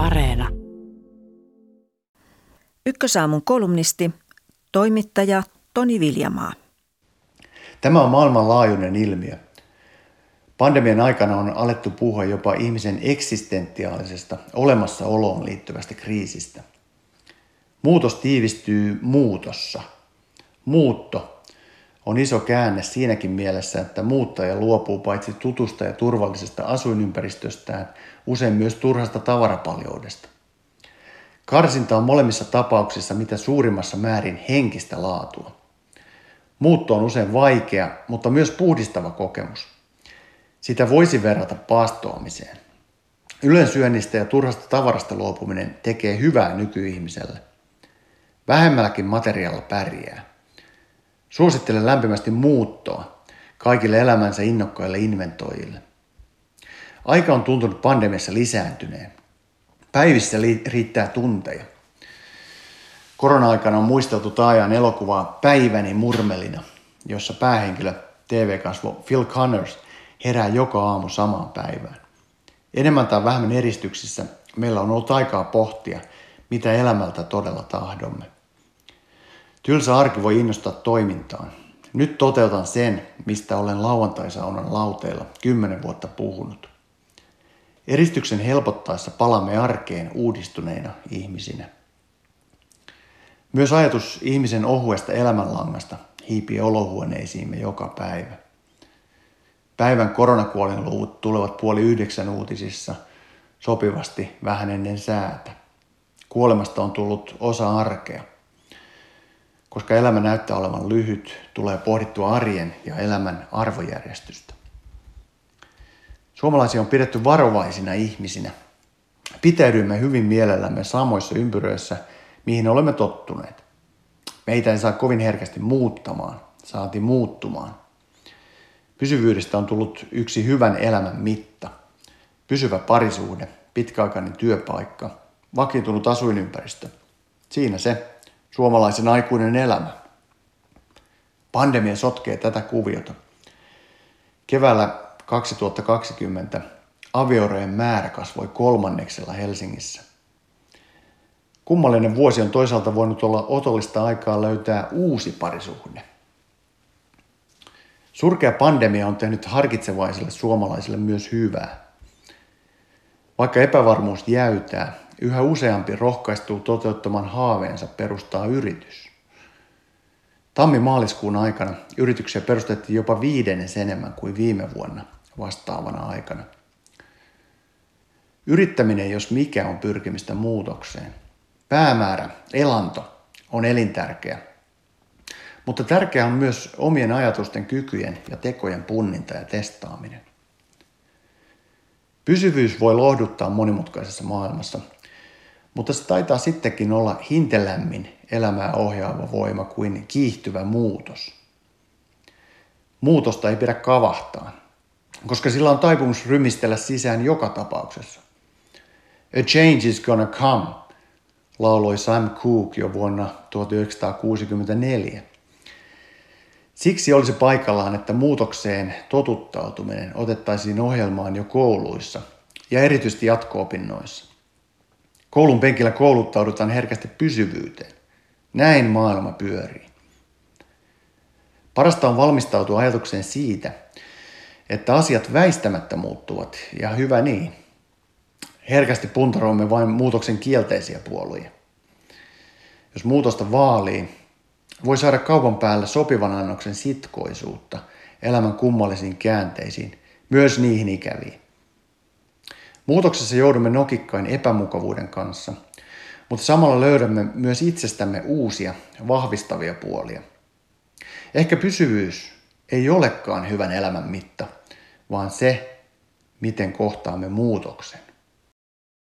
Areena. Ykkösaamun kolumnisti, toimittaja Toni Viljamaa. Tämä on maailmanlaajuinen ilmiö. Pandemian aikana on alettu puhua jopa ihmisen eksistentiaalisesta olemassaoloon liittyvästä kriisistä. Muutos tiivistyy muutossa. Muutto on iso käänne siinäkin mielessä, että muuttaja luopuu paitsi tutusta ja turvallisesta asuinympäristöstään, usein myös turhasta tavarapaljoudesta. Karsinta on molemmissa tapauksissa mitä suurimmassa määrin henkistä laatua. Muutto on usein vaikea, mutta myös puhdistava kokemus. Sitä voisi verrata paastoamiseen. Ylensyönnistä ja turhasta tavarasta luopuminen tekee hyvää nykyihmiselle. Vähemmälläkin materiaalilla pärjää. Suosittelen lämpimästi muuttoa kaikille elämänsä innokkaille inventoijille. Aika on tuntunut pandemiassa lisääntyneen. Päivissä riittää tunteja. Korona-aikana on muisteltu taajan elokuvaa Päiväni murmelina, jossa päähenkilö TV-kasvo Phil Connors herää joka aamu samaan päivään. Enemmän tai vähemmän eristyksissä meillä on ollut aikaa pohtia, mitä elämältä todella tahdomme. Tylsä arki voi innostaa toimintaan. Nyt toteutan sen, mistä olen lauantaisaunan lauteilla kymmenen vuotta puhunut. Eristyksen helpottaessa palamme arkeen uudistuneina ihmisinä. Myös ajatus ihmisen ohuesta elämänlangasta hiipii olohuoneisiimme joka päivä. Päivän koronakuolinluvut tulevat puoli yhdeksän uutisissa sopivasti vähän ennen säätä. Kuolemasta on tullut osa arkea. Koska elämä näyttää olevan lyhyt, tulee pohdittua arjen ja elämän arvojärjestystä. Suomalaisia on pidetty varovaisina ihmisinä. Pitäydyimme hyvin mielellämme samoissa ympyröissä, mihin olemme tottuneet. Meitä ei saa kovin herkästi muuttamaan, saati muuttumaan. Pysyvyydestä on tullut yksi hyvän elämän mitta. Pysyvä parisuhde, pitkäaikainen työpaikka, vakiintunut asuinympäristö. Siinä se, suomalaisen aikuinen elämä. Pandemia sotkee tätä kuviota. Keväällä 2020 avioerojen määrä kasvoi kolmanneksella Helsingissä. Kummallinen vuosi on toisaalta voinut olla otollista aikaa löytää uusi parisuhde. Surkea pandemia on tehnyt harkitsevaisille suomalaisille myös hyvää. Vaikka epävarmuus jäytää, yhä useampi rohkaistuu toteuttamaan haaveensa perustaa yritys. Tammi-maaliskuun aikana yrityksiä perustettiin jopa viidennes enemmän kuin viime vuonna vastaavana aikana. Yrittäminen, jos mikä, on pyrkimistä muutokseen. Päämäärä, elanto, on elintärkeä. Mutta tärkeää on myös omien ajatusten, kykyjen ja tekojen punninta ja testaaminen. Pysyvyys voi lohduttaa monimutkaisessa maailmassa, mutta se taitaa sittenkin olla hintelämmin elämää ohjaava voima kuin kiihtyvä muutos. Muutosta ei pidä kavahtaa, koska sillä on taipumus rymistellä sisään joka tapauksessa. A change is gonna come, lauloi Sam Cooke jo vuonna 1964. Siksi olisi paikallaan, että muutokseen totuttautuminen otettaisiin ohjelmaan jo kouluissa ja erityisesti jatko-opinnoissa. Koulun penkillä kouluttaudutaan herkästi pysyvyyteen. Näin maailma pyörii. Parasta on valmistautua ajatukseen siitä, että asiat väistämättä muuttuvat, ja hyvä niin. Herkästi puntaroimme vain muutoksen kielteisiä puolia. Jos muutosta vaalii, voi saada kaupan päällä sopivan annoksen sitkoisuutta elämän kummallisiin käänteisiin, myös niihin ikäviin. Muutoksessa joudumme nokikkain epämukavuuden kanssa, mutta samalla löydämme myös itsestämme uusia, vahvistavia puolia. Ehkä pysyvyys ei olekaan hyvän elämän mitta, vaan se, miten kohtaamme muutoksen.